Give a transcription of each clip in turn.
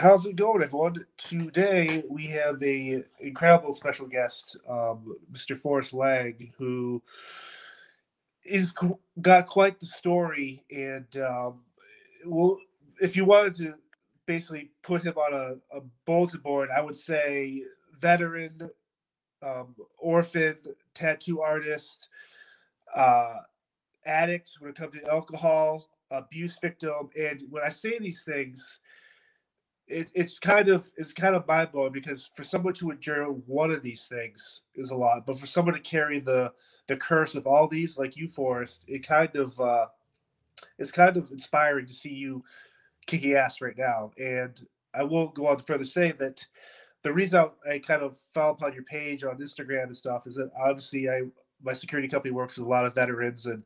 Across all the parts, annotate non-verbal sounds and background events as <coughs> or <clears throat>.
How's it going, everyone? Today we have a incredible special guest, um, Mr. Forrest Lang, who is got quite the story. And um, well, if you wanted to basically put him on a, a bulletin board, I would say veteran, um, orphan, tattoo artist, uh, addict when it comes to alcohol, abuse victim. And when I say these things, it, it's kind of it's kind of mind blowing because for someone to endure one of these things is a lot, but for someone to carry the the curse of all these, like you, Forrest, it kind of uh, it's kind of inspiring to see you kicking ass right now. And I won't go on to further say that the reason I kind of fell upon your page on Instagram and stuff is that obviously I my security company works with a lot of veterans and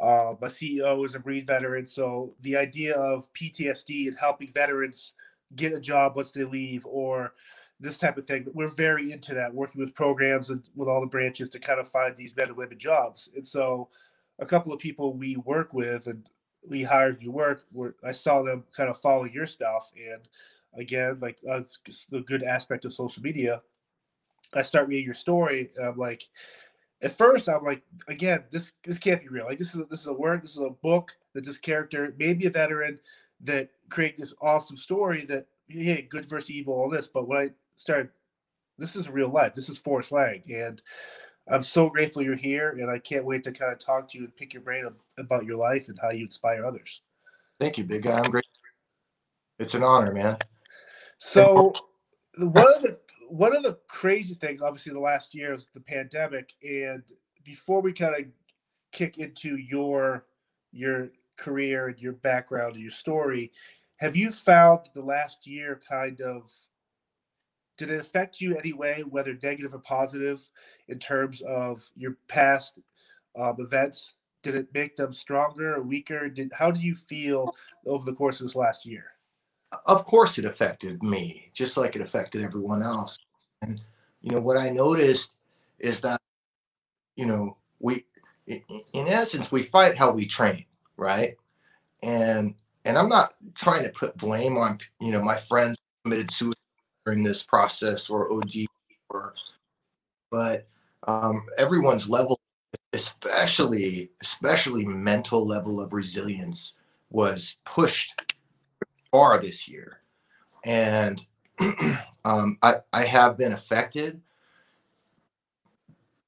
uh, my CEO is a Marine veteran. So the idea of PTSD and helping veterans get a job once they leave or this type of thing. We're very into that, working with programs and with all the branches to kind of find these men and women jobs. And so, a couple of people we work with and we hired you work, were, I saw them kind of follow your stuff. And again, like uh, the good aspect of social media, I start reading your story. And I'm like, at first, I'm like, again, this this can't be real. Like this is a, this is a work, this is a book that this character, maybe a veteran, that create this awesome story that hey, good versus evil, all this. But when I started, this is real life. This is Forrest Lang, and I'm so grateful you're here, and I can't wait to kind of talk to you and pick your brain about your life and how you inspire others. Thank you, big guy. I'm great. It's an honor, man. So one of the one of the crazy things, obviously, the last year is the pandemic, and before we kind of kick into your your career and your background and your story, have you found the last year kind of did it affect you anyway, whether negative or positive, in terms of your past um, events? Did it make them stronger or weaker? Did how do you feel over the course of this last year? Of course, it affected me, just like it affected everyone else. And you know what I noticed is that you know we, in essence, we fight how we train right? And and I'm not trying to put blame on you know my friends committed suicide during this process or OD or, but um, everyone's level, especially especially mental level of resilience, was pushed far this year, and <clears throat> um, I I have been affected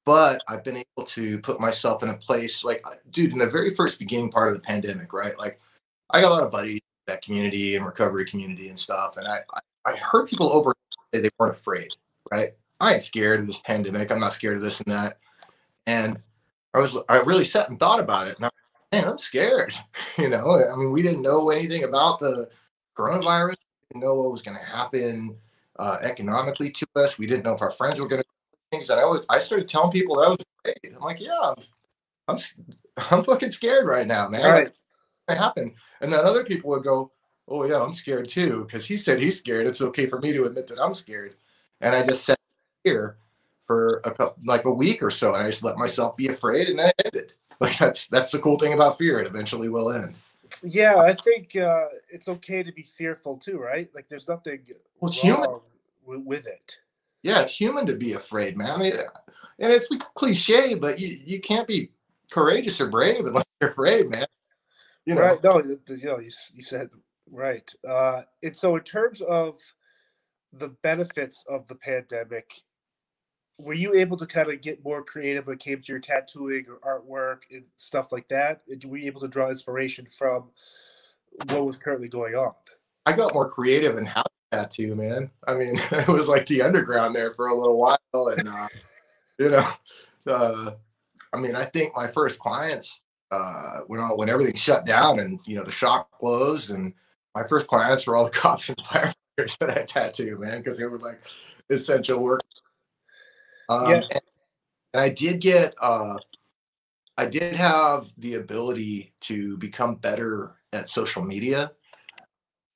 but I've been able to put myself in a place like, dude, in the very first beginning part of the pandemic, right? Like, I got a lot of buddies that community and recovery community and stuff, and I I, I heard people over say they weren't afraid, right? I ain't scared of this pandemic. I'm not scared of this and that, and I was I really sat and thought about it, and I'm man, I'm scared. <laughs> You know, I mean, we didn't know anything about the coronavirus. We didn't know what was going to happen uh, economically to us. We didn't know if our friends were going to things that I was I started telling people that I was afraid. I'm like, yeah, I'm I'm, I'm fucking scared right now, man. Right. It happened. And then other people would go, Oh yeah, I'm scared too, because he said he's scared. It's okay for me to admit that I'm scared. And I just sat here for a couple, like a week or so, and I just let myself be afraid, and then it ended. Like that's that's the cool thing about fear; it eventually will end. Yeah, I think uh, it's okay to be fearful too, right? Like there's nothing well, wrong human. with it yeah, it's human to be afraid, man. I mean, and it's like cliche, but you, you can't be courageous or brave <laughs> unless you're afraid, man. You know? Right. No, you know, you, you said right. Uh, and so in terms of the benefits of the pandemic, were you able to kind of get more creative when it came to your tattooing or artwork and stuff like that? Were you able to draw inspiration from what was currently going on? I got more creative in how tattoo, man. I mean, <laughs> it was like the underground there for a little while, and uh, you know, uh, I mean, I think my first clients uh, when all, when everything shut down and you know the shop closed, and my first clients were all the <laughs> cops and firefighters that I tattooed, man, because they were like essential work. Um, yeah. and, and I did get, uh, I did have the ability to become better at social media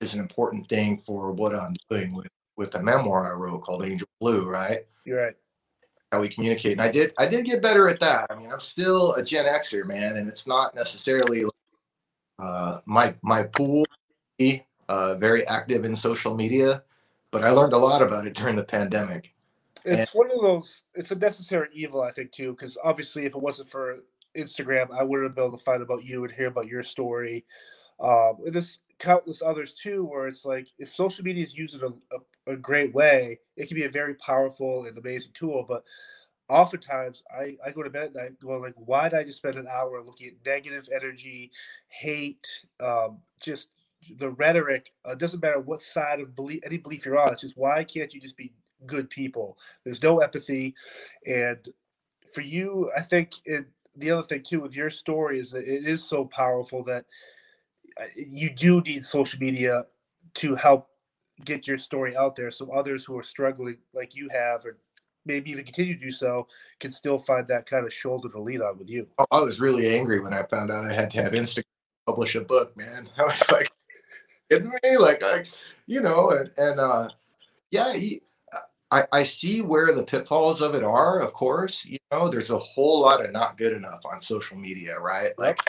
is an important thing for what I'm doing with with the memoir I wrote called Angel Blue, right? You're right. How we communicate, and I did I did get better at that. I mean, I'm still a Gen Xer, man, and it's not necessarily uh, my my pool uh, very active in social media, but I learned a lot about it during the pandemic. It's one of those. It's a necessary evil, I think, too, because obviously, if it wasn't for Instagram, I wouldn't have been able to find about you and hear about your story. Um, there's countless others too, where it's like if social media is used in a, a, a great way, it can be a very powerful and amazing tool. But oftentimes I, I go to bed and I go like, why did I just spend an hour looking at negative energy, hate, um, just the rhetoric? Uh, doesn't matter what side of belief, any belief you're on. It's just why can't you just be good people? There's no empathy, and for you, I think it. The other thing too with your story is that it is so powerful that you do need social media to help get your story out there so others who are struggling like you have or maybe even continue to do so can still find that kind of shoulder to lean on with you. I was really angry when I found out I had to have Instagram publish a book, man. <laughs> I was like, kidding me? Like, I, you know, and, and uh, yeah, he, I, I see where the pitfalls of it are, of course. You know, there's a whole lot of not good enough on social media, right? Like,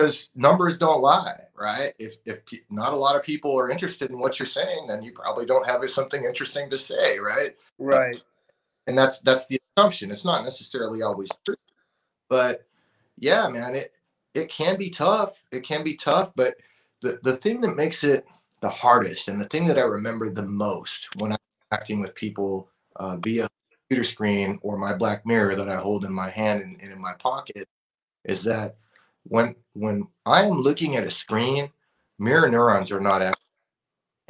because numbers don't lie, right? If if not a lot of people are interested in what you're saying, then you probably don't have something interesting to say, right? Right and that's that's the assumption. It's not necessarily always true, but yeah, man, it it can be tough. It can be tough, but the the thing that makes it the hardest, and the thing that I remember the most when I'm acting with people uh, via computer screen or my black mirror that I hold in my hand and, and in my pocket, is that when when I am looking at a screen, mirror neurons are not active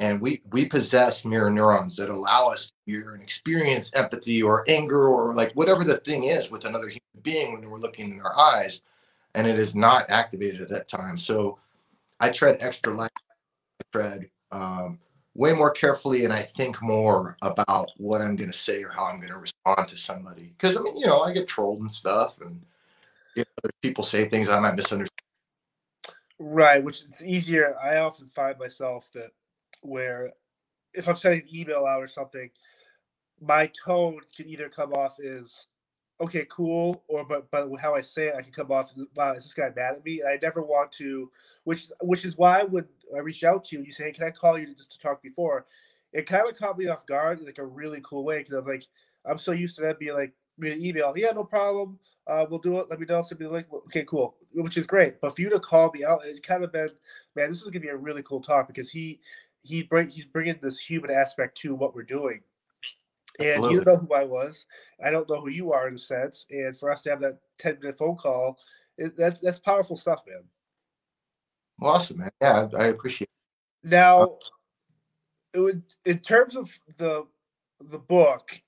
and we we possess mirror neurons that allow us to hear and experience empathy or anger or like whatever the thing is with another human being when we're looking in our eyes and it is not activated at that time. So i tread extra light i tread um, way more carefully and i think more about what i'm going to say or how i'm going to respond to somebody. Because i mean you know i get trolled and stuff and you know, people say things i might misunderstand right which it's easier i often find myself that where if I'm sending an email out or something, my tone can either come off as okay, cool, or but but how I say it, I can come off wow, is this guy mad at me? And I never want to, which which is why when I reach out to you, and you say, hey, can I call you just to talk before? It kind of caught me off guard in like a really cool way because I'm like I'm so used to that being like me an email, yeah, no problem, uh, we'll do it. Let me know. Send me the link. Okay, cool, which is great. But for you to call me out, it kind of been, man, this is gonna be a really cool talk because he he bring he's bringing this human aspect to what we're doing. And you don't know who I was. I don't know who you are in a sense. And for us to have that 10 minute phone call, it, that's that's powerful stuff, man. Awesome, man. Yeah, I, I appreciate it. Now, it would, in terms of the the book,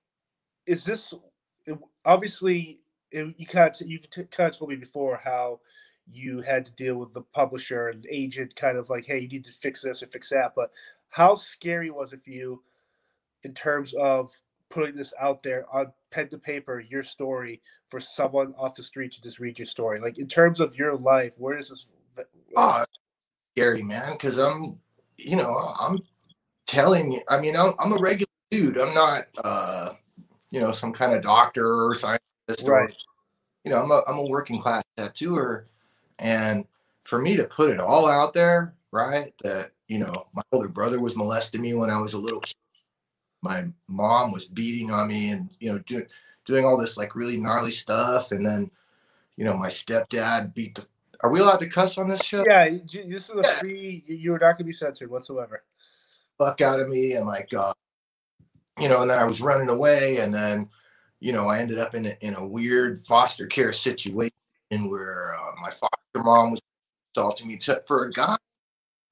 is this obviously it, you kind of you kind of told me before how you had to deal with the publisher and agent kind of like, hey, you need to fix this or fix that. But how scary was it for you in terms of putting this out there on pen to paper, your story for someone off the street to just read your story? Like in terms of your life, where does this? Oh, scary man, because I'm, you know, I'm telling you. I mean, I'm, I'm a regular dude. I'm not, uh, you know, some kind of doctor or scientist. Right. Or, you know, I'm a I'm a working class tattooer, and for me to put it all out there, right? That, you know, my older brother was molesting me when I was a little kid. My mom was beating on me and, you know, doing doing all this like really gnarly stuff. And then, you know, my stepdad beat the are we allowed to cuss on this show? Yeah, this is a yeah. free. You're not gonna be censored whatsoever. Fuck out of me, and like, you know, and then I was running away, and then, you know, I ended up in a, in a weird foster care situation where uh, my foster mom was assaulting me to, for a guy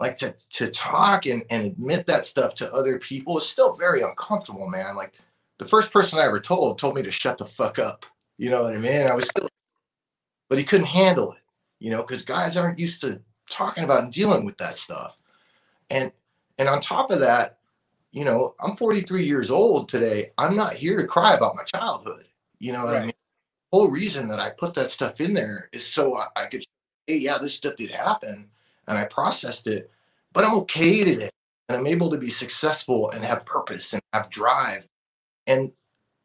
like to to talk and, and admit that stuff to other people is still very uncomfortable, man. Like the first person I ever told told me to shut the fuck up. You know what I mean? I was still, but he couldn't handle it, you know, because guys aren't used to talking about and dealing with that stuff. And and on top of that, you know, I'm 43 years old today. I'm not here to cry about my childhood. You know what right. I mean? The whole reason that I put that stuff in there is so I, I could hey, yeah, this stuff did happen and I processed it, but I'm okay today. And I'm able to be successful and have purpose and have drive. And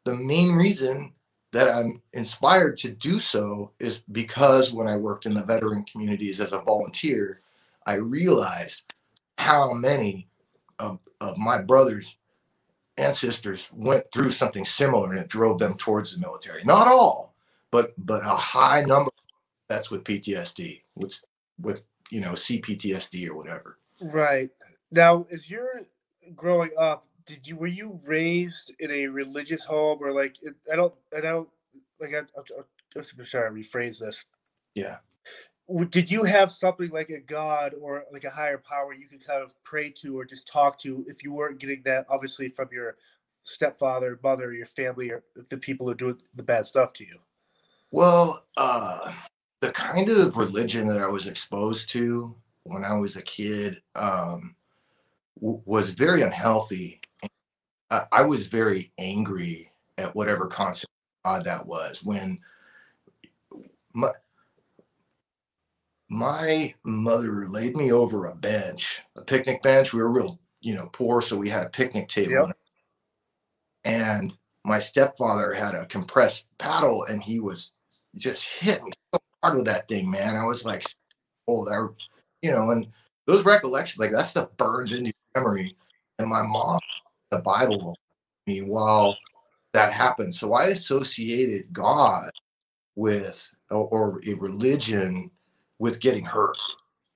the main reason that I'm inspired to do so is because when I worked in the veteran communities as a volunteer, I realized how many of my brothers and sisters went through something similar and it drove them towards the military. Not all, but but a high number that's with PTSD, with with you know CPTSD or whatever. Right. Now, as you're growing up, did you were you raised in a religious home or like I don't I don't like I, trying to rephrase this. Yeah. Did you have something like a God or like a higher power you could kind of pray to or just talk to if you weren't getting that obviously from your stepfather, mother, your family, or the people who do the bad stuff to you? Well, uh, the kind of religion that I was exposed to when I was a kid um, w- was very unhealthy. I, I was very angry at whatever concept God that was when my my mother laid me over a bench, a picnic bench. We were real, you know, poor, so we had a picnic table. Yep. And my stepfather had a compressed paddle, and he was just hit me so hard with that thing, man. I was like, oh, that, you know, and those recollections, like that stuff burns into your memory. And my mom, the Bible, me while that happened. So I associated God with or, or a religion with getting hurt.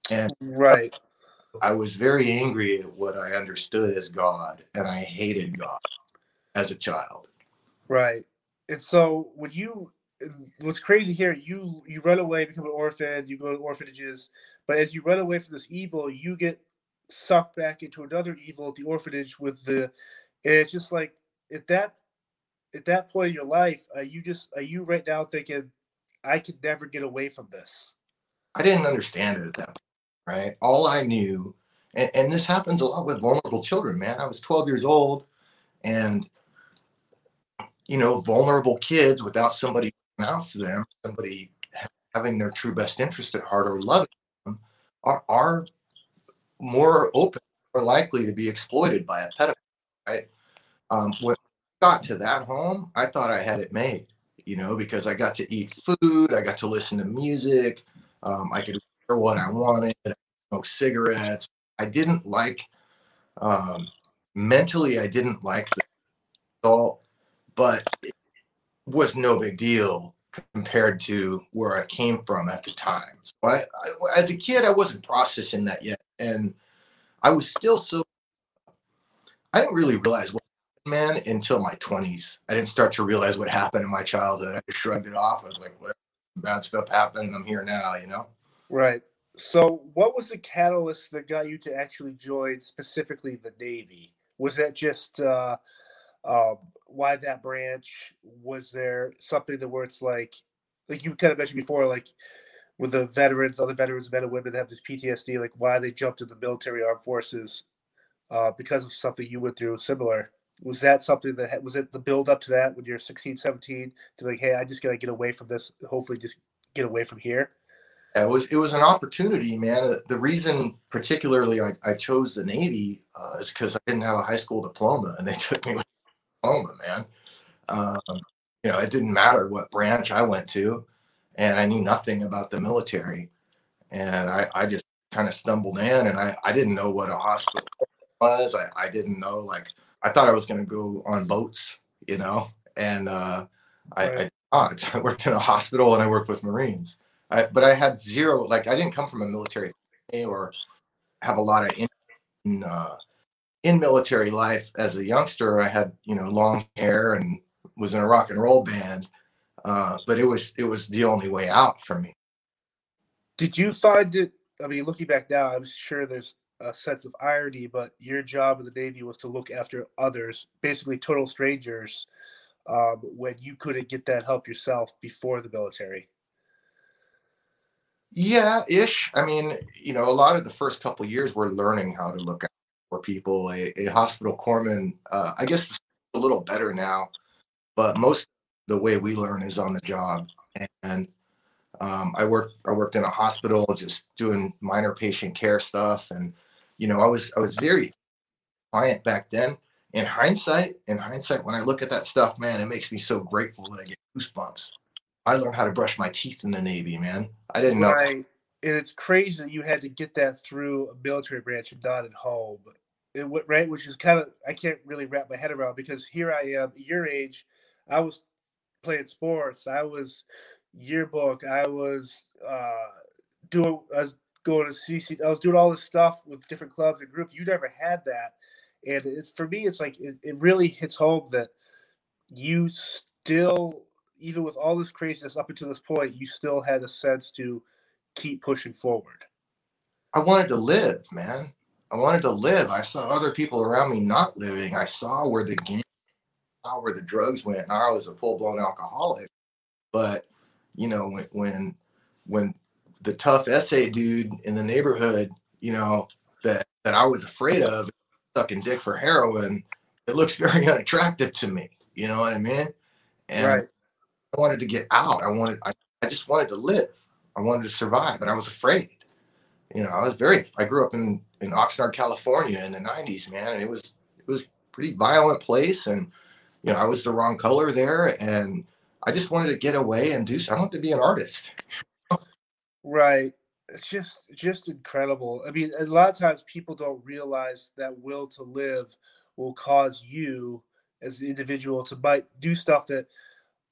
And right. I was very angry at what I understood as God, and I hated God as a child. Right. And so when you what's crazy here, you you run away, become an orphan, you go to orphanages, but as you run away from this evil, you get sucked back into another evil at the orphanage with the and it's just like at that at that point in your life, are you just are you right now thinking, I could never get away from this? I didn't understand it at that point, right? All I knew, and, and this happens a lot with vulnerable children, man. I was 12 years old, and you know, vulnerable kids without somebody out for them, somebody having their true best interest at heart or loving them, are, are more open or likely to be exploited by a pedophile, right? Um, when I got to that home, I thought I had it made, you know, because I got to eat food, I got to listen to music, um, I could wear what I wanted, smoke cigarettes. I didn't like, um, mentally, I didn't like the result, but it was no big deal compared to where I came from at the time. So I, I, as a kid, I wasn't processing that yet, and I was still so. I didn't really realize what man until my 20s. I didn't start to realize what happened in my childhood. I just shrugged it off. I was like, whatever, bad stuff happened, I'm here now, you know? Right. So, what was the catalyst that got you to actually join specifically the Navy? Was that just uh, um, why that branch? Was there something that where it's like, like you kind of mentioned before, like with the veterans, other veterans, men and women have this PTSD, like why they jumped to the military armed forces uh, because of something you went through similar? Was that something that was it the build up to that when you're 16, 17 to like, hey, I just gotta get away from this, hopefully just get away from here? it was it was an opportunity, man. Uh, the reason, particularly, I, I chose the Navy uh, is because I didn't have a high school diploma, and they took me with <laughs> a diploma, man. Um, you know, it didn't matter what branch I went to, and I knew nothing about the military, and I, I just kind of stumbled in, and I, I didn't know what a hospital was. I, I didn't know like I thought I was going to go on boats, you know, and uh, I, right. I, <laughs> I worked in a hospital and I worked with Marines I, but I had zero, like I didn't come from a military or have a lot of in, in, uh, in military life as a youngster. I had, you know, long hair and was in a rock and roll band. Uh, but it was, it was the only way out for me. Did you find it? I mean, looking back now, I'm sure there's a sense of irony, but your job in the Navy was to look after others, basically total strangers, um, when you couldn't get that help yourself before the military. Yeah, ish. I mean, you know, a lot of the first couple years we're learning how to look for people. A, a hospital corpsman, uh, I guess, a little better now, but most the way we learn is on the job. And um, I worked I worked in a hospital, just doing minor patient care stuff, and you know, I was I was very client back then. In hindsight, in hindsight, when I look at that stuff, man, it makes me so grateful that I get goosebumps. I learned how to brush my teeth in the Navy, man. I didn't know. Right. And it's crazy that you had to get that through a military branch and not at home. it, right, which is kind of I can't really wrap my head around because here I am, your age, I was playing sports, I was yearbook, I was uh, doing, I was going to CC, I was doing all this stuff with different clubs and groups. You never had that, and it's for me, it's like it, it really hits home that you still, even with all this craziness up until this point, you still had a sense to keep pushing forward. I wanted to live, man. I wanted to live. I saw other people around me not living. I saw where the game, saw where the drugs went. Now I was a full blown alcoholic, but you know when when when the tough essay dude in the neighborhood, you know that that I was afraid of, sucking dick for heroin, it looks <laughs> very unattractive to me. You know what I mean? And Right. I wanted to get out. I wanted. I, I just wanted to live. I wanted to survive, and I was afraid. You know, I was very. I grew up in in Oxnard, California, in the '90s, man, and it was it was a pretty violent place, and you know, I was the wrong color there, and I just wanted to get away and do. I wanted to be an artist. <laughs> Right. It's just just incredible. I mean, a lot of times people don't realize that will to live will cause you as an individual to might do stuff that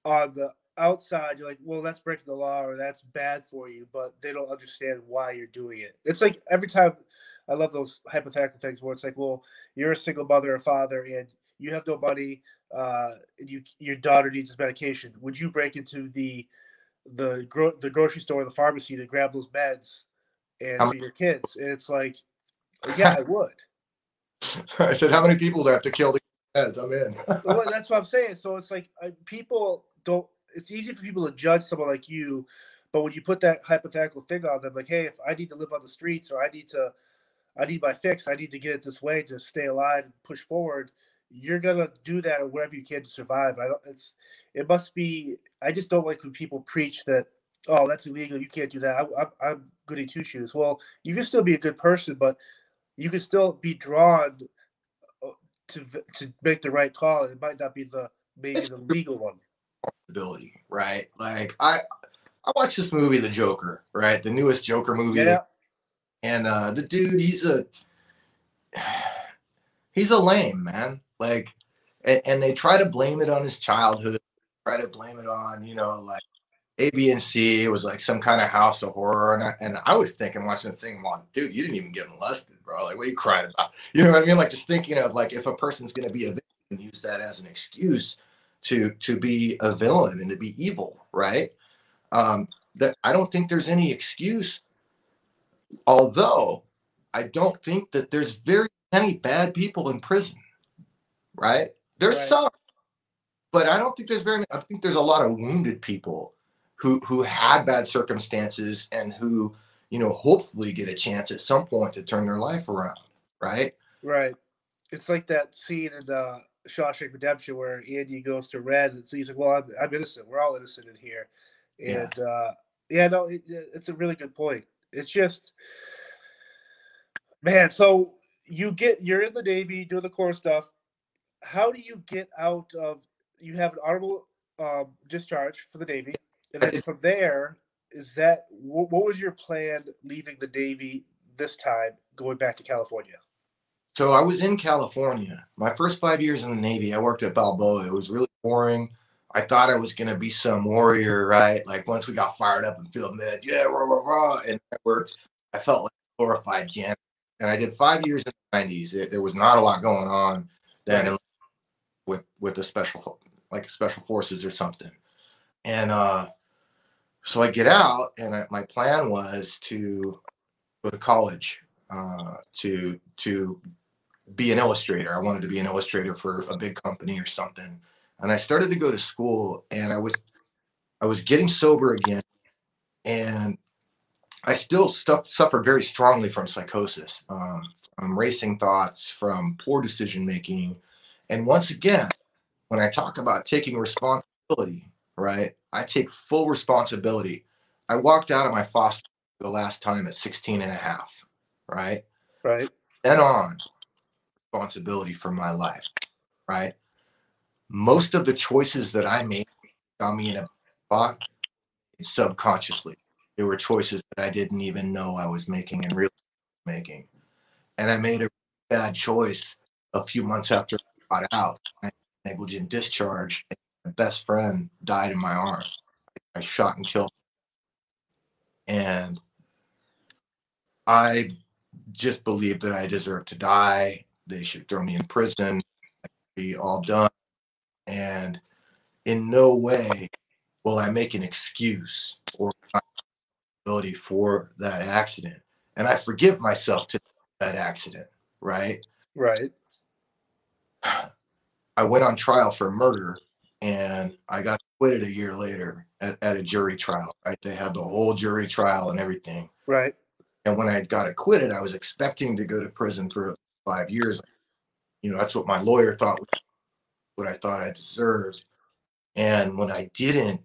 on the outside you're like, well, that's breaking the law or that's bad for you, but they don't understand why you're doing it. It's like every time I love those hypothetical things where it's like, well, you're a single mother or father and you have no money, uh, and you your daughter needs this medication. Would you break into the the gro- the grocery store or the pharmacy to grab those meds and for your kids. And it's like, <laughs> yeah, I would. I said, "How many people do I have to kill the heads? I'm in." <laughs> Well, that's what I'm saying. So it's like uh, people don't. It's easy for people to judge someone like you, but when you put that hypothetical thing on them, like, hey, if I need to live on the streets or I need to, I need my fix, I need to get it this way to stay alive and push forward. You're gonna do that or whatever you can to survive. I don't. It's. It must be. I just don't like when people preach that. Oh, that's illegal. You can't do that. I, I'm, I'm goody two shoes. Well, you can still be a good person, but you can still be drawn uh, to to make the right call, and it might not be the maybe the legal one. ability, right? Like I I watched this movie, The Joker, right? The newest Joker movie. Yeah, And uh the dude, he's a <sighs> he's a lame, man. Like and, and they try to blame it on his childhood, try to blame it on, you know, like A, B, and C. It was like some kind of house of horror. And I, and I was thinking, watching this thing, like, dude, you didn't even get molested, bro. Like, what are you crying about? You know what I mean? Like, just thinking of like if a person's going to be a victim, and use that as an excuse to to be a villain and to be evil, right? Um, that I don't think there's any excuse. Although I don't think that there's very many bad people in prison, right? There's Right. some, but I don't think there's very. I think there's a lot of wounded people who who had bad circumstances and who you know hopefully get a chance at some point to turn their life around, right? right. It's like that scene in uh, Shawshank Redemption where Andy goes to Red, and he's like, "Well, I'm, I'm innocent. We're all innocent in here." Yeah. And uh, yeah, no, it- it's a really good point. It's just, man. So you get you're in the Navy doing the core stuff. How do you get out of? You have an honorable um, discharge for the Navy, and then from there, is that what, what was your plan leaving the Navy this time, going back to California? So I was in California. My first five years in the Navy, I worked at Balboa. It was really boring. I thought I was gonna be some warrior, right? Like once we got fired up and field med, yeah, rah, rah, rah, and that worked. I felt like a glorified janitor. And I did five years in the nineties. There was not a lot going on then. With with the special like special forces or something. And uh so I get out and I, my plan was to go to college uh to to be an illustrator. I wanted to be an illustrator for a big company or something. And I started to go to school and I was I was getting sober again and I still stuff, suffered very strongly from psychosis, um, from racing thoughts, from poor decision making. And once again, when I talk about taking responsibility, right, I take full responsibility. I walked out of my foster the last time at 16 and a half, right? Right. then on responsibility for my life, right? Most of the choices that I made got me in a spot subconsciously. There were choices that I didn't even know I was making and really making. And I made a bad choice a few months after got out. I negligent discharge. My best friend died in my arms. I shot and killed. And I just believed that I deserved to die. They should throw me in prison, be all done. And in no way will I make an excuse or ability for that accident. And I forgive myself to that accident, right? Right. I went on trial for murder and I got acquitted a year later at, at a jury trial, right? They had the whole jury trial and everything. Right. And when I got acquitted, I was expecting to go to prison for five years. You know, that's what my lawyer thought was what I thought I deserved. And when I didn't,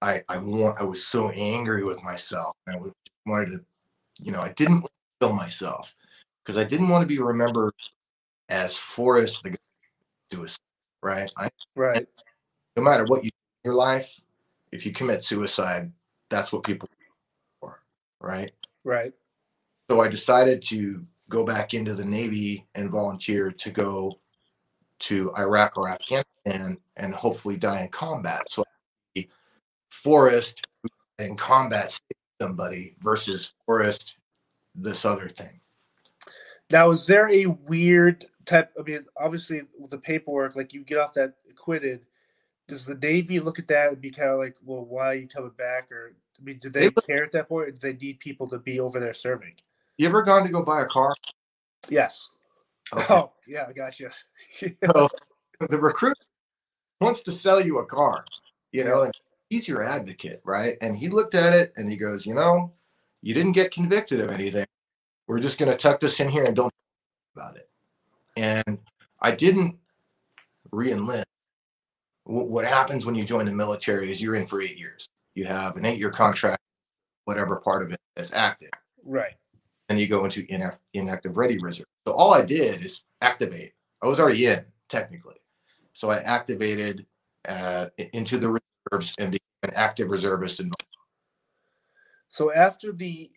I I want I was so angry with myself. I wanted to, you know, I didn't kill myself because I didn't want to be remembered as Forrest the suicide, right? I, right. No matter what you do in your life, if you commit suicide, that's what people for, right? Right. So I decided to go back into the Navy and volunteer to go to Iraq or Afghanistan and hopefully die in combat. So Forrest in combat somebody versus Forrest this other thing. Now, is there a weird type? I mean, obviously with the paperwork, like you get off that acquitted. Does the Navy look at that and be kind of like, well, why are you coming back? Or I mean, do they, they care at that point? Or do they need people to be over there serving? You ever gone to go buy a car? Yes. <laughs> Okay. Oh, yeah, I got you. so <laughs> the recruit wants to sell you a car, you know, he's your advocate, right? And he looked at it and he goes, you know, you didn't get convicted of anything. We're just going to tuck this in here and don't about it. And I didn't re-enlist. What happens when you join the military is you're in for eight years. You have an eight-year contract, whatever part of it is active. Right. And you go into inactive ready reserve. So all I did is activate. I was already in technically. So I activated uh, into the reserves and became an active reservist. In- so after the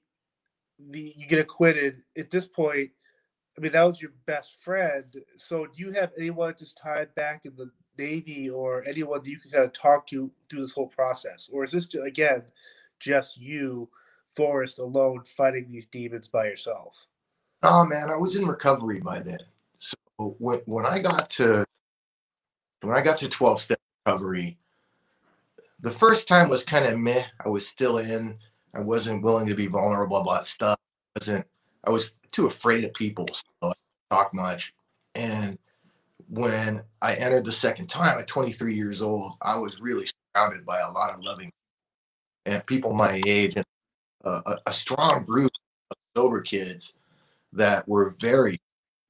the you get acquitted at this point, I mean that was your best friend. So do you have anyone just tied back in the Navy or anyone that you can kind of talk to through this whole process, or is this again just you, Forrest, alone fighting these demons by yourself? Oh man, I was in recovery by then. So when when I got to when I got to 12 step recovery, the first time was kind of meh. I was still in. I wasn't willing to be vulnerable about stuff. I wasn't I was too afraid of people, so I talk much. And when I entered the second time at 23 years old, I was really surrounded by a lot of loving and people my age and a, a strong group of sober kids that were very,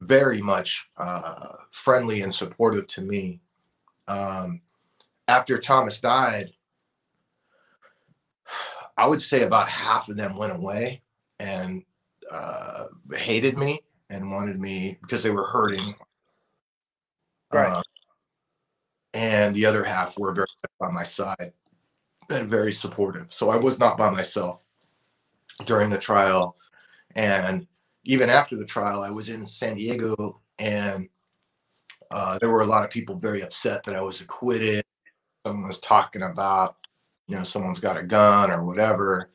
very much uh, friendly and supportive to me. Um, after Thomas died, I would say about half of them went away and uh, hated me and wanted me because they were hurting. Right. Uh, and the other half were very by my side and very supportive. So I was not by myself during the trial. And even after the trial, I was in San Diego and uh, there were a lot of people very upset that I was acquitted. Someone was talking about, you know, someone's got a gun or whatever.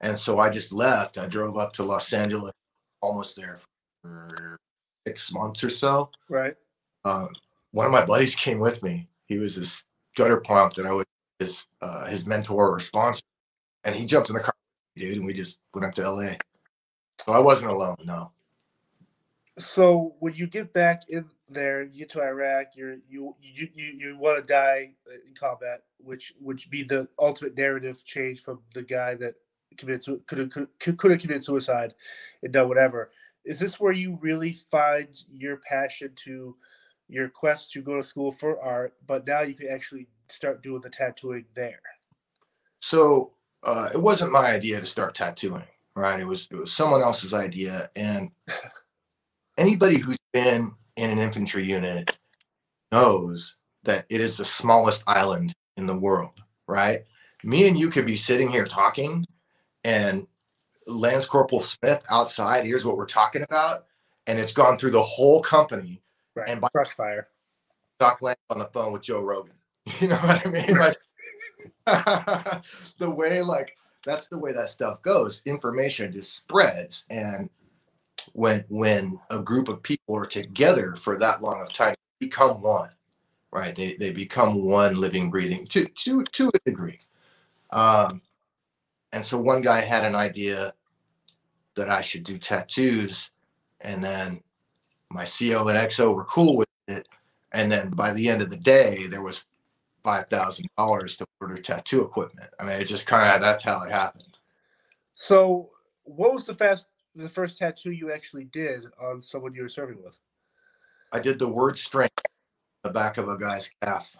And so I just left. I drove up to Los Angeles, almost there for six months or so. Right. Um, one of my buddies came with me. He was this gutter pump that I was his uh, his mentor or sponsor, and he jumped in the car, dude, and we just went up to LA. So I wasn't alone. No. So when you get back in there, you get to Iraq, you're you you you, you want to die in combat, which which be the ultimate narrative change from the guy that committed could have could, could have committed suicide and done whatever. Is this where you really find your passion to your quest to go to school for art, but now you can actually start doing the tattooing there? So uh, it wasn't my idea to start tattooing, right? It was it was someone else's idea, and <laughs> anybody who's been in an infantry unit knows that it is the smallest island in the world, right? Me and you could be sitting here talking, and Lance Corporal Smith outside, here's what we're talking about. and it's gone through the whole company. Right. And by- Crossfire. Doc Lang on the phone with Joe Rogan. <laughs> You know what I mean? Like <laughs> the way like that's the way that stuff goes. Information just spreads. And when when a group of people are together for that long of time, they become one. Right. They they become one living, breathing to to to a degree. Um and so one guy had an idea that I should do tattoos, and then my CO and XO were cool with it. And then by the end of the day, there was five thousand dollars to order tattoo equipment. I mean, it just kind of that's how it happened. So, what was the fast the first tattoo you actually did on someone you were serving with? I did the word strength on the back of a guy's calf.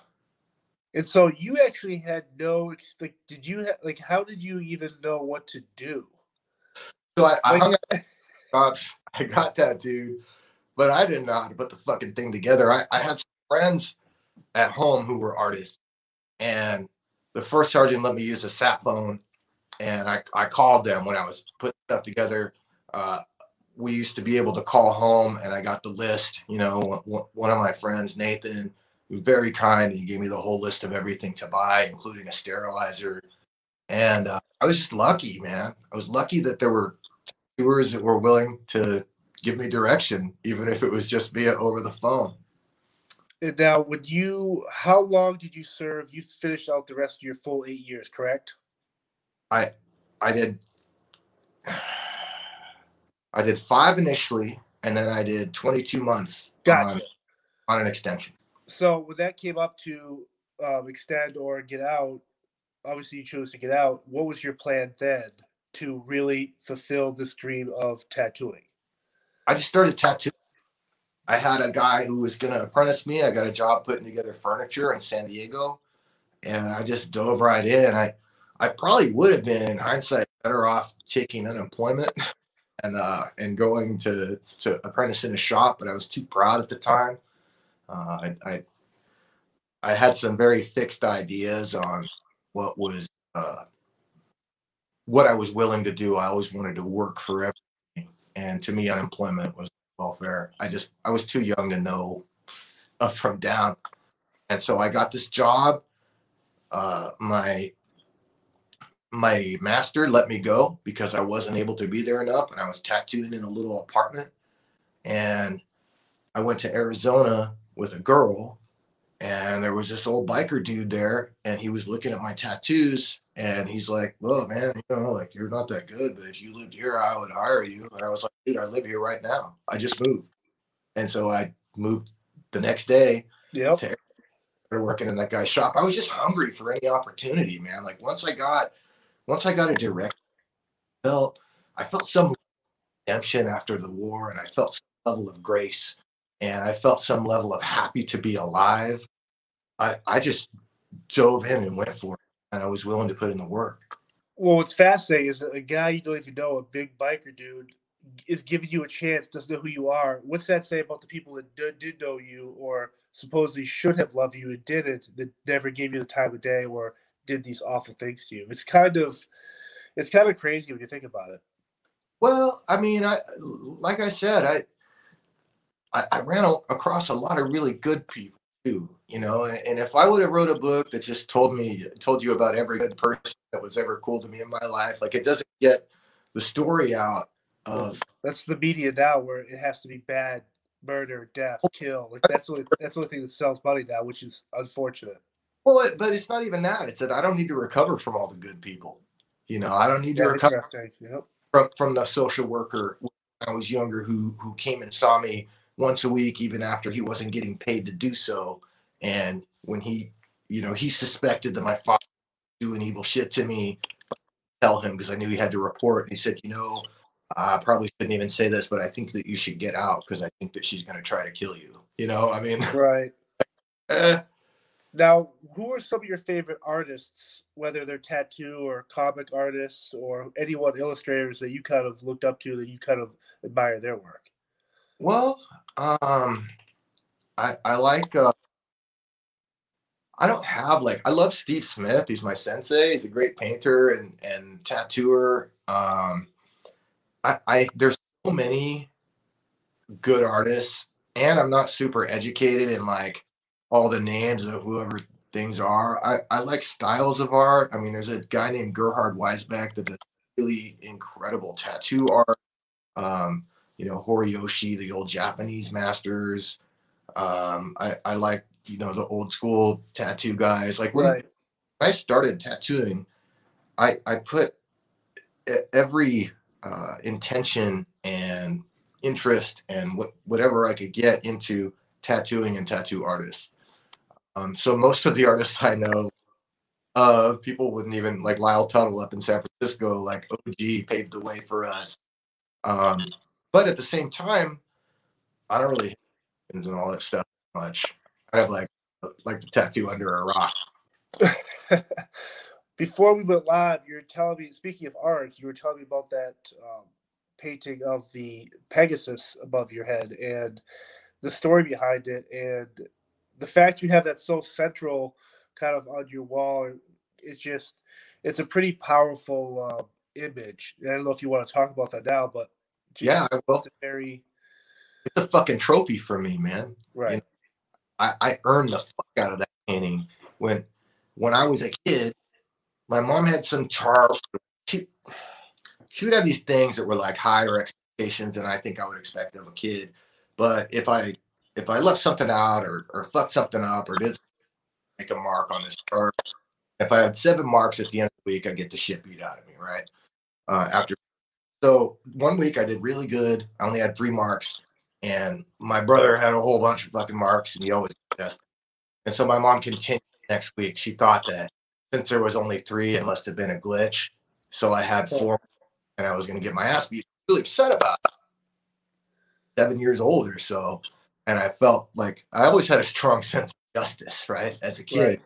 And so you actually had no expect. Did you ha- like? How did you even know what to do? So I, I Like- out. <laughs> I got tattooed, but I didn't know how to put the fucking thing together. I, I had some friends at home who were artists, and the first sergeant let me use a sat phone, and I, I called them when I was putting stuff together. Uh, we used to be able to call home, and I got the list. You know, one, one of my friends, Nathan, was very kind. He gave me the whole list of everything to buy, including a sterilizer. And uh, I was just lucky, man. I was lucky that there were viewers that were willing to give me direction, even if it was just via over the phone. And now, would you? How long did you serve? You finished out the rest of your full eight years, correct? I, I did I did five initially, and then I did 22 months Gotcha. on, on an extension. So when that came up to um, extend or get out, obviously you chose to get out. What was your plan then to really fulfill this dream of tattooing? I just started tattooing. I had a guy who was going to apprentice me. I got a job putting together furniture in San Diego, and I just dove right in. I, I probably would have been, in hindsight, better off taking unemployment <laughs> and uh, and going to to apprentice in a shop, but I was too proud at the time. Uh, I, I I had some very fixed ideas on what was uh, what I was willing to do. I always wanted to work for everything, and to me, unemployment was welfare. I just I was too young to know up from down, and so I got this job. Uh, my my master let me go because I wasn't able to be there enough, and I was tattooing in a little apartment. And I went to Arizona with a girl, and there was this old biker dude there, and he was looking at my tattoos, and he's like, "Well, man, you know, like you're not that good, but if you lived here, I would hire you." And I was like, "Dude, I live here right now. I just moved," and so I moved the next day Yep. started working in that guy's shop. I was just hungry for any opportunity, man. Like once I got, once I got a direct, felt I felt some redemption after the war, and I felt some level of grace, and I felt some level of happy to be alive. I I just dove in and went for it, and I was willing to put in the work. Well, what's fascinating is that a guy you don't even know, a big biker dude, is giving you a chance, doesn't know who you are. What's that say about the people that did, did know you or supposedly should have loved you and didn't, that never gave you the time of day or did these awful things to you? It's kind of, it's kind of crazy when you think about it. Well, I mean, I like I said, I I, I ran a, across a lot of really good people too, you know. And, and if I would have wrote a book that just told me told you about every good person that was ever cool to me in my life, like it doesn't get the story out of That's the media now, where it has to be bad, murder, death, kill. Like that's what that's the only thing that sells money now, which is unfortunate. well, it, but it's not even that. It's that I don't need to recover from all the good people. You know, I don't need to recover. Yep. from from the social worker when I was younger who who came and saw me once a week, even after he wasn't getting paid to do so. And when he, you know, he suspected that my father was doing evil shit to me, tell him because I knew he had to report. And he said, you know, I probably shouldn't even say this, but I think that you should get out because I think that she's going to try to kill you. You know, I mean, <laughs> Right. eh, Now, who are some of your favorite artists, whether they're tattoo or comic artists or anyone illustrators that you kind of looked up to that you kind of admire their work? Well, um, I I like. Uh, I don't have like I love Steve Smith. He's my sensei. He's a great painter and and tattooer. Um, I I there's so many good artists, and I'm not super educated in like all the names of whoever things are. I, I like styles of art. I mean, there's a guy named Gerhard Wiesbeck that does really incredible tattoo art. Um, you know, Horiyoshi, the old Japanese masters. Um, I, I like, you know, the old school tattoo guys. Like when Right. I started tattooing, I, I put every uh, intention and interest and what, whatever I could get into tattooing and tattoo artists. Um, so most of the artists I know, uh, people wouldn't even like Lyle Tuttle up in San Francisco, like OG paved the way for us. Um, but at the same time, I don't really and all that stuff much. I have like like the tattoo under a rock. <laughs> Before we went live, you were telling me, speaking of art, you were telling me about that um, painting of the Pegasus above your head and the story behind it, and the fact you have that so central kind of on your wall. It's just, it's a pretty powerful uh, image. And I don't know if you want to talk about that now, but Yeah, I will. it's a very It's a fucking trophy for me, man. right. I, I earned the fuck out of that painting. When when I was a kid, my mom had some char. She she would have these things that were like higher expectations than I think I would expect of a kid. But if I if I left something out or or fucked something up or did make a mark on this chart, if I had seven marks at the end of the week, I get the shit beat out of me, right? Uh, after so one week I did really good. I only had three marks and my brother had a whole bunch of fucking marks and he always does. And so my mom continued next week. She thought that since there was only three, it must have been a glitch. So I had four and I was gonna get my ass beat. Really upset about it. Seven years old or so. And I felt like I always had a strong <laughs> sense of justice, right? As a kid. Right.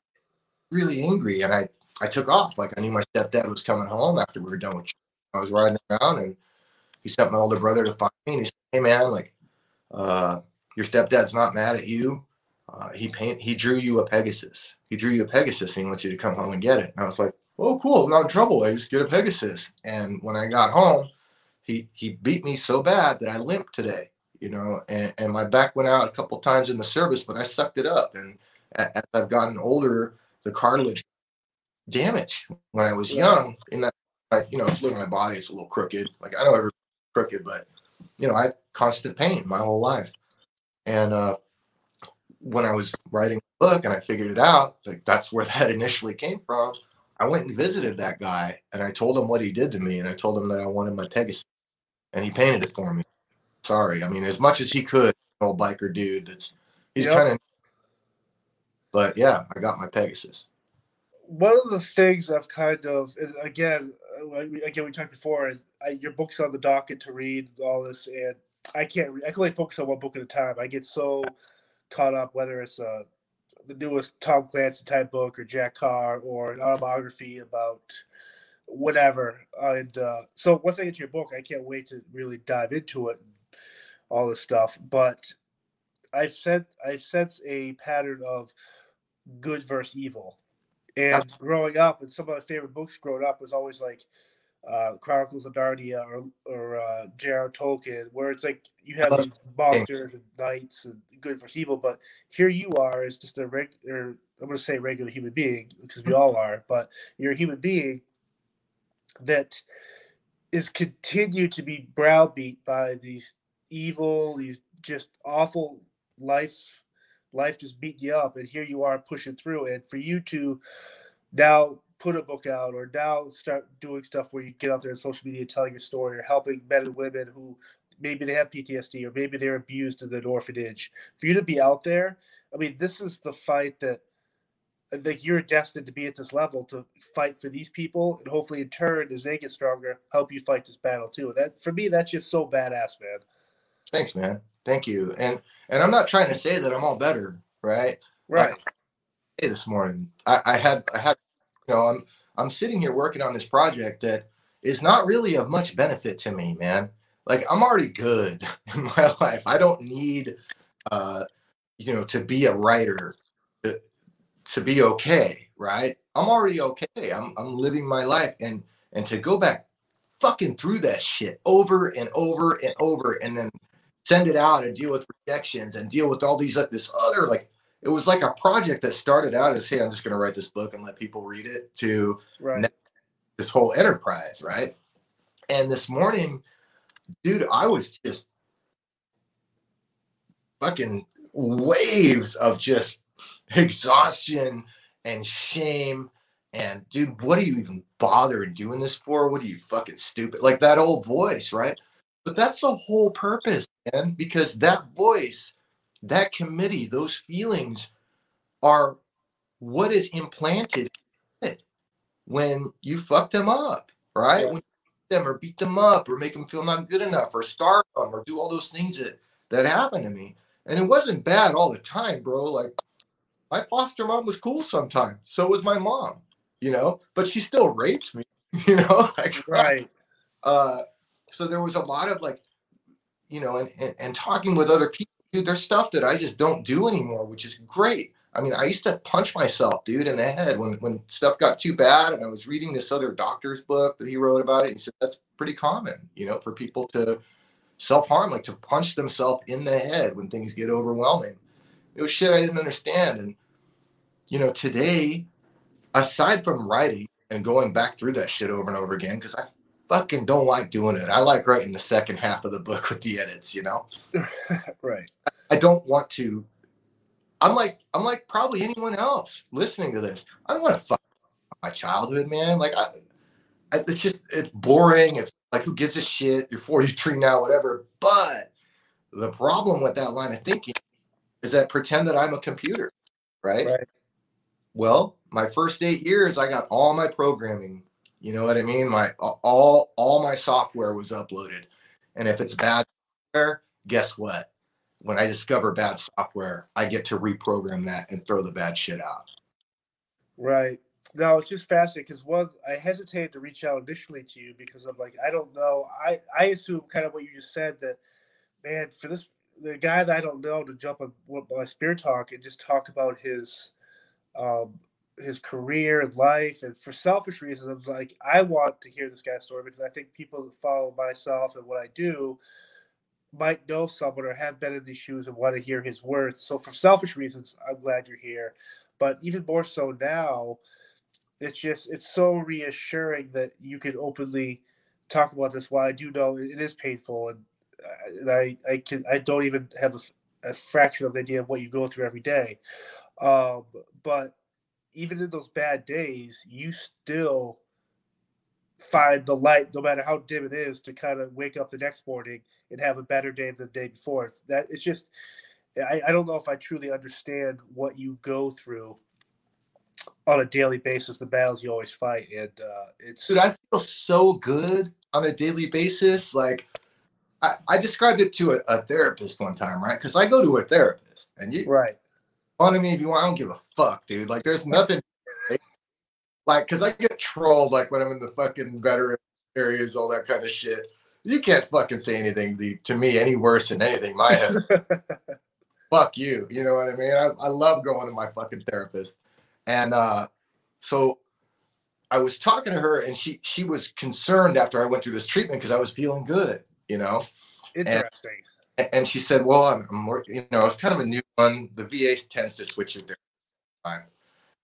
Really angry. And I I took off. Like I knew my stepdad was coming home after we were done with I was riding around and he sent my older brother to find me and he said, Hey man, like uh, your stepdad's not mad at you. Uh, he paint he drew you a Pegasus. He drew you a Pegasus and he wants you to come home and get it. And I was like, oh cool, I'm not in trouble. I just get a Pegasus. And when I got home, he he beat me so bad that I limped today, you know, and, and my back went out a couple times in the service, but I sucked it up. And as I've gotten older, the cartilage damage. When I was young, in that I, you know, if look at my body, it's a little crooked. Like I know everything's crooked, but you know, I had constant pain my whole life. And uh, when I was writing the book and I figured it out, like that's where that <laughs> initially came from. I went and visited that guy and I told him what he did to me and I told him that I wanted my Pegasus and he painted it for me. Sorry. I mean, as much as he could, old biker dude that's he's Yep. kind of but yeah, I got my Pegasus. one of the things I've kind of again, again we talked before I, your book's on the docket to read all this, and I can't. I can only focus on one book at a time. I get so caught up whether it's uh, the newest Tom Clancy type book or Jack Carr or an autobiography about whatever. And uh, so once I get to your book, I can't wait to really dive into it and all this stuff. But I've said I sense a pattern of good versus evil. And growing up, and some of my favorite books growing up was always like uh, Chronicles of Narnia or or uh, J.R. Tolkien, where it's like you have these monsters and knights and good versus evil, but here you are as just a regular. I'm going to say regular human being because we all are, but you're a human being that is continued to be browbeat by these evil, these just awful life, life just beat you up, and here you are pushing through. And for you to now put a book out, or now start doing stuff where you get out there on social media telling your story, or helping men and women who maybe they have PTSD, or maybe they're abused in an orphanage. For you to be out there, I mean, this is the fight that think you're destined to be at this level to fight for these people, and hopefully, in turn, as they get stronger, help you fight this battle too. That for me, that's just so badass, man. Thanks, man. Thank you. And and I'm not trying to say that I'm all better, right? Right. Hey, this morning, I, I had I had you know I'm I'm sitting here working on this project that is not really of much benefit to me, man. Like I'm already good <laughs> in my life. I don't need uh you know to be a writer to, to be okay, right? I'm already okay. I'm I'm living my life and and to go back fucking through that shit over and over and over and then send it out and deal with rejections and deal with all these like this other like it was like a project that started out as hey i'm just going to write this book and let people read it to Right. this whole enterprise right? And this morning dude i was just fucking waves of just exhaustion and shame and dude what are you even bothering doing this for? What are you fucking stupid? Like that old voice right? But that's the whole purpose man because that voice that committee those feelings are what is implanted when you fuck them up right? Yeah. when you beat them or beat them up or make them feel not good enough or starve them or do all those things that that happened to me. And it wasn't bad all the time bro. Like my foster mom was cool sometimes. So was my mom you know? But she still raped me <laughs> you know? Like Right. <laughs> uh so there was a lot of like you know and, and and talking with other people dude there's stuff that i just don't do anymore which is great. I mean i used to punch myself dude in the head when when stuff got too bad and i was reading this other doctor's book that he wrote about it. He said that's pretty common you know for people to self-harm like to punch themselves in the head when things get overwhelming. It was shit i didn't understand. And you know today aside from writing and going back through that shit over and over again because i fucking don't like doing it. I like writing the second half of the book <laughs> with the edits, you know. <laughs> right. I don't want to I'm like I'm like probably anyone else listening to this. I don't want to fuck my childhood, man. Like I, I it's just it's boring. It's like who gives a shit? You're 43 now, whatever. But the problem with that line of thinking is that pretend that I'm a computer, right? Right. Well, my first eight years, I got all my programming. You know what I mean? My all all my software was uploaded, and if it's bad software, guess what? When I discover bad software, I get to reprogram that and throw the bad shit out. Right. No, it's just fascinating because one, I hesitated to reach out initially to you because I'm like, I don't know. I I assume kind of what you just said that, man, for this the guy that I don't know to jump on my Spear Talk and just talk about his, um, his career and life, and for selfish reasons, like, I want to hear this guy's story because I think people that follow myself and what I do might know someone or have been in these shoes and want to hear his words. So for selfish reasons, I'm glad you're here. But even more so now, it's just it's so reassuring that you can openly talk about this. While I do know it is painful, and, uh, and I I can I don't even have a, a fraction of the idea of what you go through every day. Um, but even in those bad days, you still find the light, no matter how dim it is, to kind of wake up the next morning and have a better day than the day before. That it's just, I, I don't know if I truly understand what you go through on a daily basis, the battles you always fight, and uh, it's Dude, I feel so good on a daily basis. Like I, I described it to a, a therapist one time, right? Because I go to a therapist, and you right, on me if you want. I don't give a fuck, dude. Like there's nothing. like, cause I get trolled like when I'm in the fucking veteran areas, all that kind of shit. You can't fucking say anything to, to me any worse than anything. My head, <laughs> fuck you. You know what I mean? I, I love going to my fucking therapist. And uh, so I was talking to her and she she was concerned after I went through this treatment because I was feeling good, you know. interesting. A- And she said, "Well, I'm, I'm working. You know, it's kind of a new one. The VA tends to switch it time."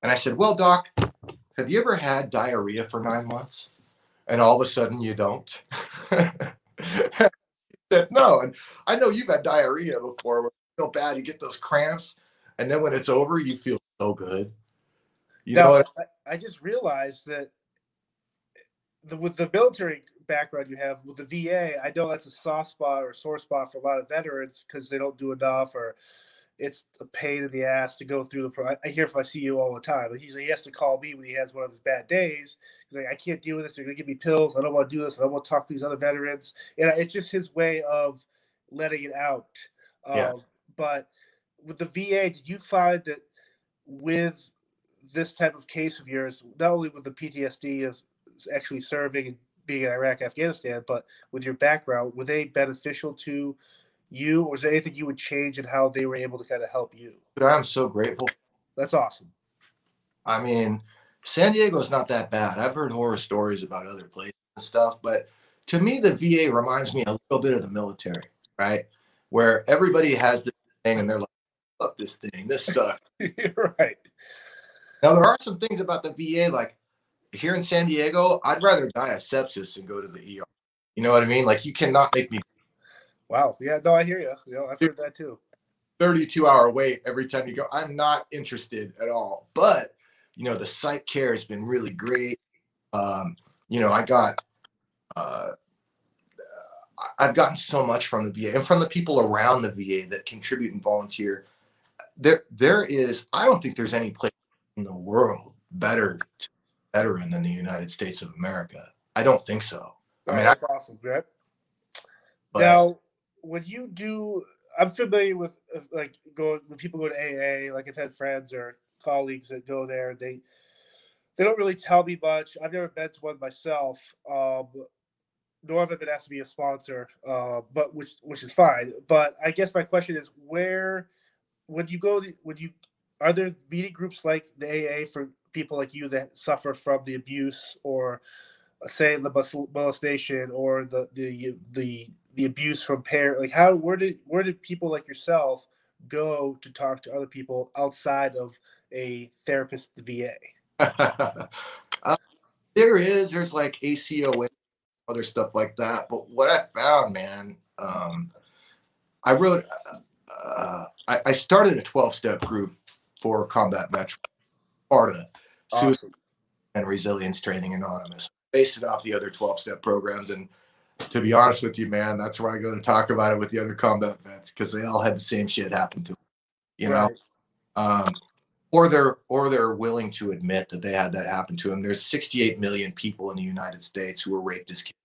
And I said, "Well, doc, have you ever had diarrhea for nine months, and all of a sudden you don't?" <laughs> said, "No." And I know you've had diarrhea before. Where you feel bad, you get those cramps, and then when it's over, you feel so good. You know now? I, I just realized that the, with the military background you have with the VA, I know that's a soft spot or sore spot for a lot of veterans because they don't do enough or it's a pain in the ass to go through the. Pro- I, hear from my CEO all the time. He's, he has to call me when he has one of his bad days. He's like, I can't deal with this. They're gonna give me pills. I don't want to do this. I don't want to talk to these other veterans. And it's just his way of letting it out. Um, Yeah. But with the VA, did you find that with this type of case of yours, not only with the PTSD of actually serving and being in Iraq, Afghanistan, but with your background, were they beneficial to you, or is there anything you would change in how they were able to kind of help you? I'm so grateful. That's awesome. I mean, San Diego's not that bad. I've heard horror stories about other places and stuff, but to me, the VA reminds me a little bit of the military, right? where everybody has this thing and they're like, "Fuck this thing, this sucks." <laughs> right. Now there are some things about the VA, like here in San Diego, I'd rather die of sepsis than go to the ER. You know what I mean? Like you cannot make me Wow. Yeah. No, I hear you. You know, I've heard that too. 32 hour wait every time you go. I'm not interested at all. But you know, the site care has been really great. Um, you know, I got uh I've gotten so much from the VA and from the people around the VA that contribute and volunteer. There, there is. I don't think there's any place in the world better to veteran than the United States of America. I don't think so. I mean, that's I, awesome, Greg. Now, when you do, I'm familiar with like going when people go to AA. Like I've had friends or colleagues that go there. They they don't really tell me much. I've never been to one myself. Um, nor have I been asked to be a sponsor, uh, but which which is fine. But I guess my question is, where would you go? Would you are there meeting groups like the AA for people like you that suffer from the abuse or uh, say the molestation or the the the the abuse from parent like how where did where did people like yourself go to talk to other people outside of a therapist the VA? uh, there is there's like ACOA other stuff like that but what I found man um, I wrote uh, I, I started a 12 step group for combat veterans Sparta awesome. Suicide and Resilience Training Anonymous. Based it off the other 12 step programs. And to be honest with you, man, that's where I go to talk about it with the other combat vets because they all had the same shit happen to them, you right. know? Um, or they're or they're willing to admit that they had that happen to them. There's 68 million people in the United States who were raped as kids.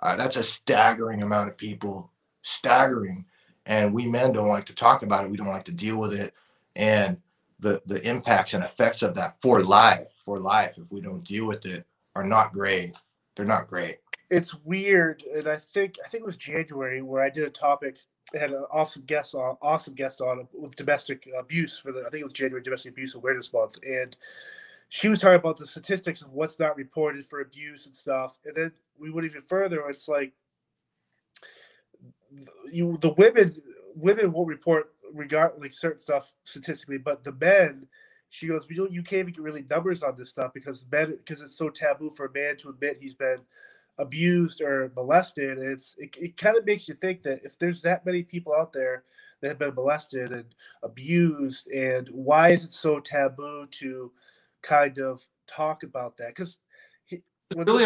Uh, that's a staggering amount of people, staggering. And we men don't like to talk about it. We don't like to deal with it. And the the impacts and effects of that for life for life if we don't deal with it are not great. They're not great. It's weird and i think i think it was january where i did a topic I had an awesome guest on awesome guest on with domestic abuse for the i think it was january domestic abuse awareness month and she was talking about the statistics of what's not reported for abuse and stuff and then we went even further it's like you the women women won't report regard like certain stuff statistically, but the men, she goes, don't, you can't even get really numbers on this stuff because men, because it's so taboo for a man to admit he's been abused or molested. It's it, it kind of makes you think that if there's that many people out there that have been molested and abused, and why is it so taboo to kind of talk about that? Because really,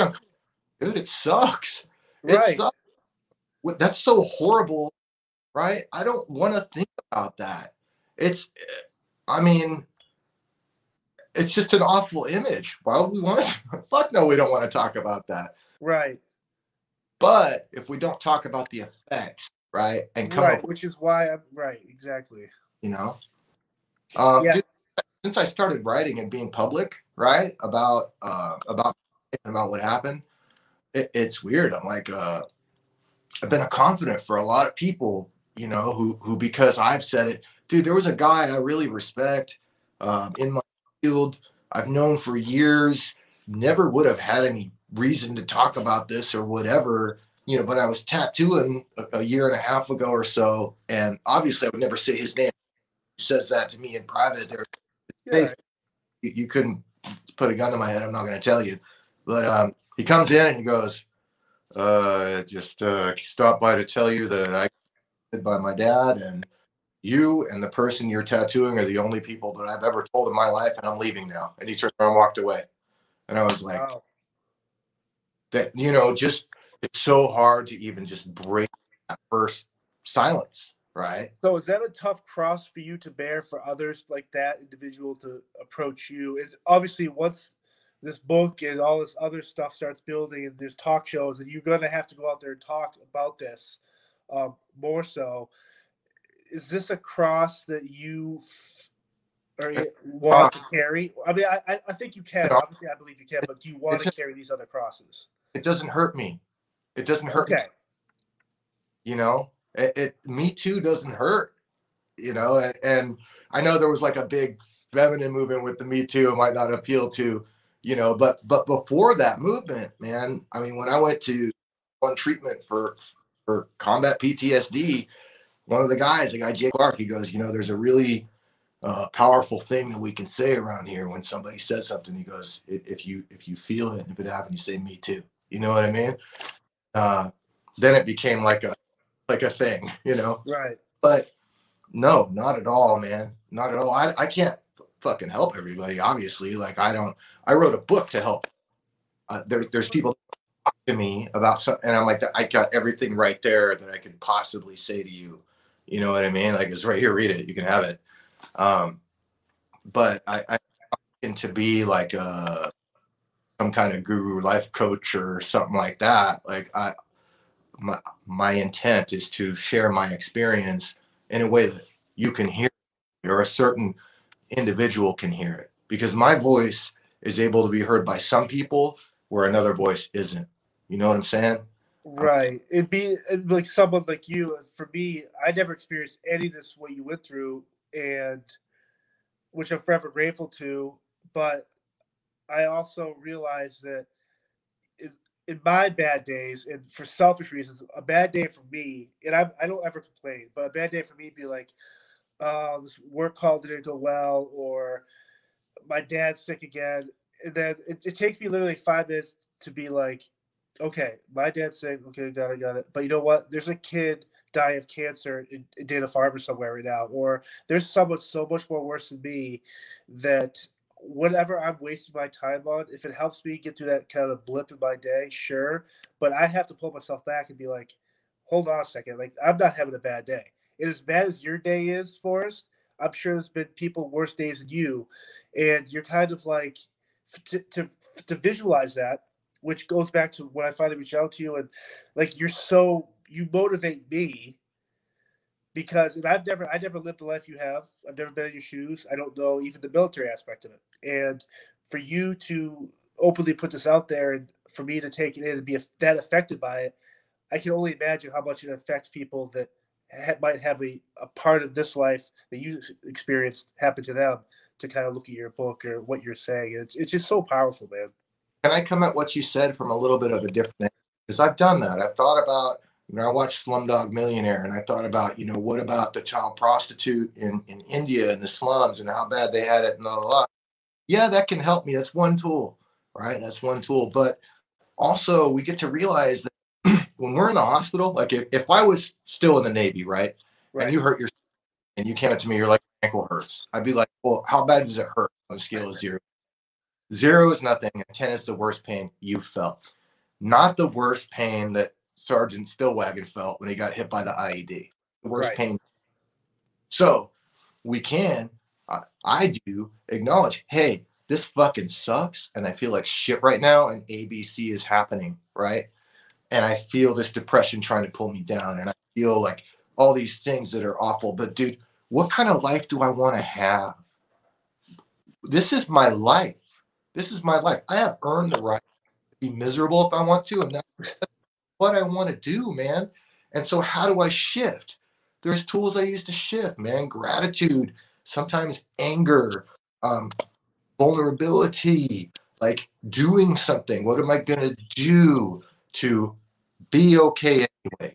dude, it sucks. Right. It sucks. That's so horrible right? I don't want to think about that. It's, I mean, it's just an awful image. Why would we want to? <laughs> Fuck no, we don't want to talk about that. Right. But if we don't talk about the effects, right, and come right, up, which is why I'm right, exactly. You know, uh, yeah. since I started writing and being public, right, about uh, about about what happened, it, it's weird. I'm like, uh, I've been a confidant for a lot of people you know, who who because I've said it, dude. There was a guy I really respect um, in my field. I've known for years. Never would have had any reason to talk about this or whatever, you know. But I was tattooing a, a year and a half ago or so, and obviously I would never say his name. He says that to me in private. There, yeah. you, you couldn't put a gun to my head. I'm not going to tell you, but um, he comes in and he goes, uh, just uh, stop by to tell you that I by my dad and you and the person you're tattooing are the only people that I've ever told in my life, and I'm leaving now. And he turned around and walked away. And I was like, wow. that, you know, just it's so hard to even just break that first silence, right? So is that a tough cross for you to bear for others like that individual to approach you? And obviously once this book and all this other stuff starts building and there's talk shows and you're gonna have to go out there and talk about this uh, more so. Is this a cross that you or want to carry? I mean, I, I think you can. Obviously, I believe you can. But do you want to carry these other crosses? It doesn't hurt me. It doesn't hurt. Okay. Me. You know, it, it Me Too doesn't hurt. You know, and, and I know there was like a big feminine movement with the Me Too. It might not appeal to, you know, but but before that movement, man. I mean, when I went to one treatment for for combat PTSD, one of the guys, the guy Jay Clark, he goes, you know, there's a really uh, powerful thing that we can say around here when somebody says something. He goes, if you if you feel it, if it happened, you say me too. You know what I mean? Uh, then it became like a like a thing, <laughs> you know. Right. But no, not at all, man. Not at all. I, I can't fucking help everybody, obviously. Like I don't I wrote a book to help. Uh, there, there's people to me about something and I'm like I got everything right there that I could possibly say to you. You know what I mean? Like it's right here, read it. You can have it. Um but I, I to be like a some kind of guru life coach or something like that. Like I my my intent is to share my experience in a way that you can hear or a certain individual can hear it because my voice is able to be heard by some people where another voice isn't you know what i'm saying right it'd be like someone like you uh, for me i never experienced any of this what you went through and which i'm forever grateful to but i also realized that in my bad days and for selfish reasons, a bad day for me, and I, I don't ever complain, but a bad day for me be like, oh, this work call didn't go well, or my dad's sick again. And then it, it takes me literally five minutes to be like, okay, my dad's sick. Okay, got it, got it. But you know what? There's a kid dying of cancer in, in Dana Farber somewhere right now, or there's someone so much more worse than me that whatever I'm wasting my time on, if it helps me get through that kind of blip in my day, sure. But I have to pull myself back and be like, hold on a second. Like, I'm not having a bad day. And as bad as your day is, Forrest, I'm sure there's been people worse days than you. And you're kind of like, to, to, to visualize that, which goes back to when I finally reached out to you, and like, you're so, you motivate me because and I've never I never lived the life you have. I've never been in your shoes. I don't know even the military aspect of it. And for you to openly put this out there and for me to take it in and be that affected by it, I can only imagine how much it affects people that ha- might have a, a part of this life that you experienced happen to them to kind of look at your book or what you're saying. It's it's just so powerful, man. Can I come at what you said from a little bit of a different because I've done that. I've thought about you know, I watched Slumdog Millionaire and I thought about, you know, what about the child prostitute in, in India and the slums and how bad they had it and blah, blah. Yeah, that can help me. That's one tool, right? That's one tool. But also, we get to realize that <clears throat> when we're in the hospital, like if, if I was still in the Navy, right? right. And you hurt your and you came up to me, you're like, ankle hurts. I'd be like, well, how bad does it hurt on a scale of zero? Zero is nothing, and 10 is the worst pain you felt. Not the worst pain that Sergeant Stillwagon felt when he got hit by the IED. The worst right. pain. So we can, I do acknowledge, hey, this fucking sucks, and I feel like shit right now, and ABC is happening, right? And I feel this depression trying to pull me down, and I feel like all these things that are awful. But dude, what kind of life do I want to have? This is my life. This is my life. I have earned the right to be miserable if I want to, and that's what I want to do, man. And so, how do I shift? There's tools I use to shift, man. Gratitude, sometimes anger, um, vulnerability, like doing something. What am I going to do to be okay anyway?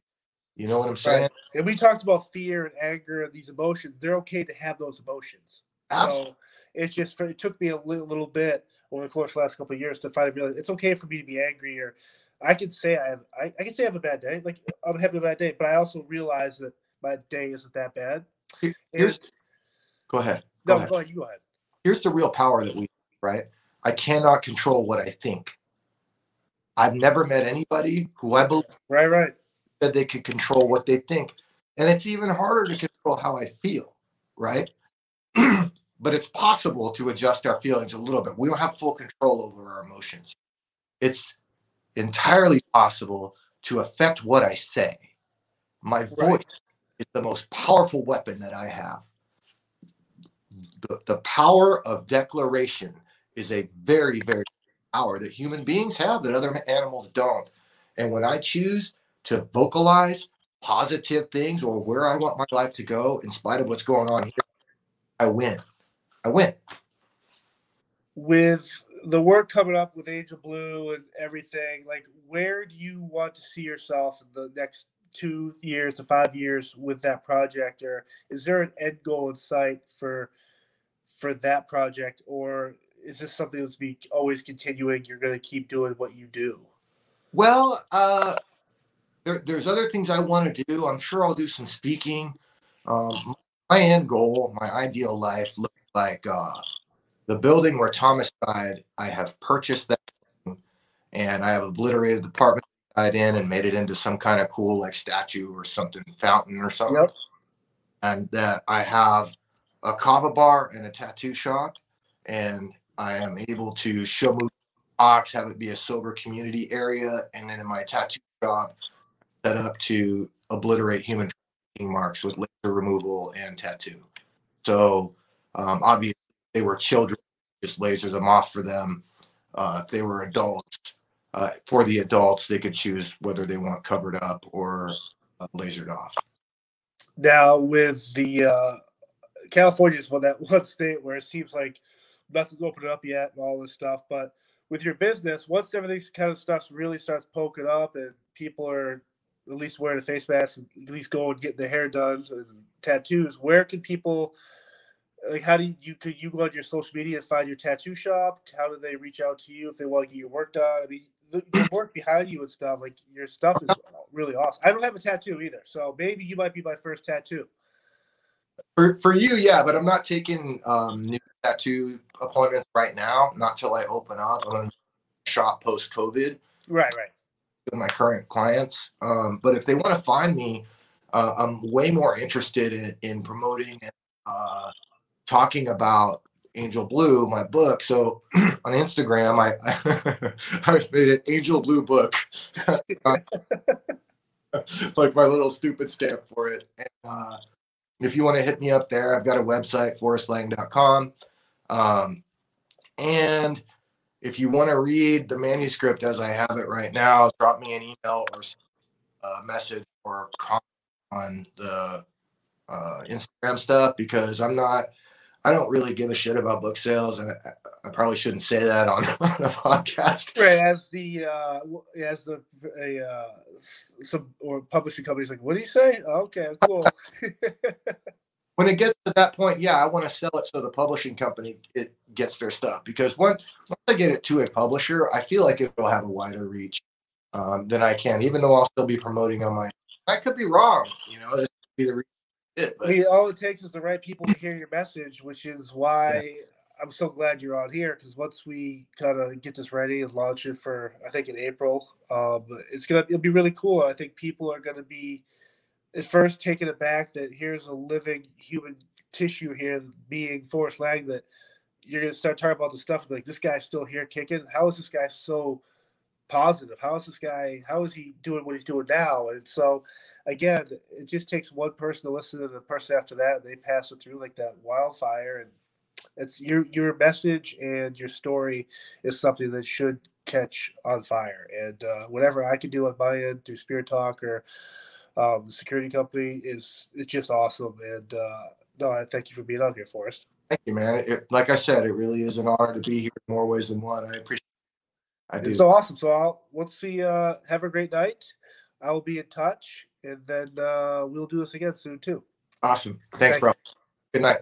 You know what I'm saying? Right. And we talked about fear and anger and these emotions. They're okay to have those emotions. Absolutely. So it's just it took me a little, little bit over the course of the last couple of years to finally realize it's okay for me to be angry or I can say I have I, I can say I have a bad day. Like I'm having a bad day, but I also realize that my day isn't that bad. Here's, and, go ahead. Go no, ahead. go ahead. You go ahead. Here's the real power that we right. I cannot control what I think. I've never met anybody who I believe right, right, that they could control what they think, and it's even harder to control how I feel, right? <clears throat> but it's possible to adjust our feelings a little bit. We don't have full control over our emotions. It's entirely possible to affect what I say. My voice right. is the most powerful weapon that I have. The, the power of declaration is a very, very power that human beings have that other animals don't. And when I choose to vocalize positive things or where I want my life to go, in spite of what's going on here, I win. I win. With the work coming up with Angel Blue and everything, like where do you want to see yourself in the next two years to five years with that project, or is there an end goal in sight for for that project, or is this something that's be always continuing? You're going to keep doing what you do. Well, uh, there, there's other things I want to do. I'm sure I'll do some speaking. Um, my end goal, my ideal life, like uh, the building where Thomas died. I have purchased that, and I have obliterated the apartment died in and made it into some kind of cool like statue or something, fountain or something. Yep. And that I have a kava bar and a tattoo shop, and I am able to show box, have it be a sober community area, and then in my tattoo shop, set up to obliterate human marks with laser removal and tattoo. So um, obviously, they were children, just laser them off for them. Uh, if they were adults, uh, for the adults, they could choose whether they want covered up or uh, lasered off. Now with the uh, California is one that <laughs> one state where it seems like nothing's opened up yet and all this stuff, but with your business, once everything kind of stuff really starts poking up and people are at least wearing a face mask and at least go and get their hair done and tattoos, where can people like how do you, you could you go on your social media and find your tattoo shop? How do they reach out to you if they want to get your work done? I mean the, the <clears throat> work behind you and stuff, like your stuff is really awesome. I don't have a tattoo either, so maybe you might be my first tattoo. For, for you, yeah, but I'm not taking um, new tattoo appointments right now. Not till I open up. I'm shop post COVID Right, right. with my current clients. Um, but if they want to find me, uh, I'm way more interested in, in promoting and uh, talking about Angel Blue, my book. So <clears throat> on Instagram, I <laughs> I made an Angel Blue book, <laughs> like my little stupid stamp for it. And, uh, if you want to hit me up there, I've got a website, forrestlang.com. Um, and if you want to read the manuscript as I have it right now, drop me an email or a message or comment on the uh, Instagram stuff because I'm not, I don't really give a shit about book sales, and I, I probably shouldn't say that on, <laughs> on a podcast. Right, as the uh, as the a uh, some or publishing companies like, what do you say? Okay, cool. <laughs> When it gets to that point, yeah, I want to sell it so the publishing company it gets their stuff because once once I get it to a publisher, I feel like it will have a wider reach um, than I can, even though I'll still be promoting on my. I could be wrong, you know. This could be the it, I mean, all it takes is the right people to hear your <coughs> message, which is why I'm so glad you're on here. Because once we kind of get this ready and launch it for, I think in April, um, it's gonna it'll be really cool. I think people are gonna be at first taken aback that here's a living human tissue here being Forrest Lang that you're gonna start talking about the stuff and be like this guy's still here kicking. How is this guy so positive? How is this guy? How is he doing what he's doing now? And so again, it just takes one person to listen to the person after that, and they pass it through like that wildfire. And it's your your message and your story is something that should catch on fire. And uh, whatever I can do on my end through Spear Talk or um, the security company is it's just awesome. And uh, no, I thank you for being on here, Forrest. thank you, man. It, like I said, it really is an honor to be here in more ways than one. I appreciate. I do. It's so awesome. So I'll let's see. Uh, have a great night. I will be in touch, and then uh, we'll do this again soon too. awesome. Thanks, bro. Good night.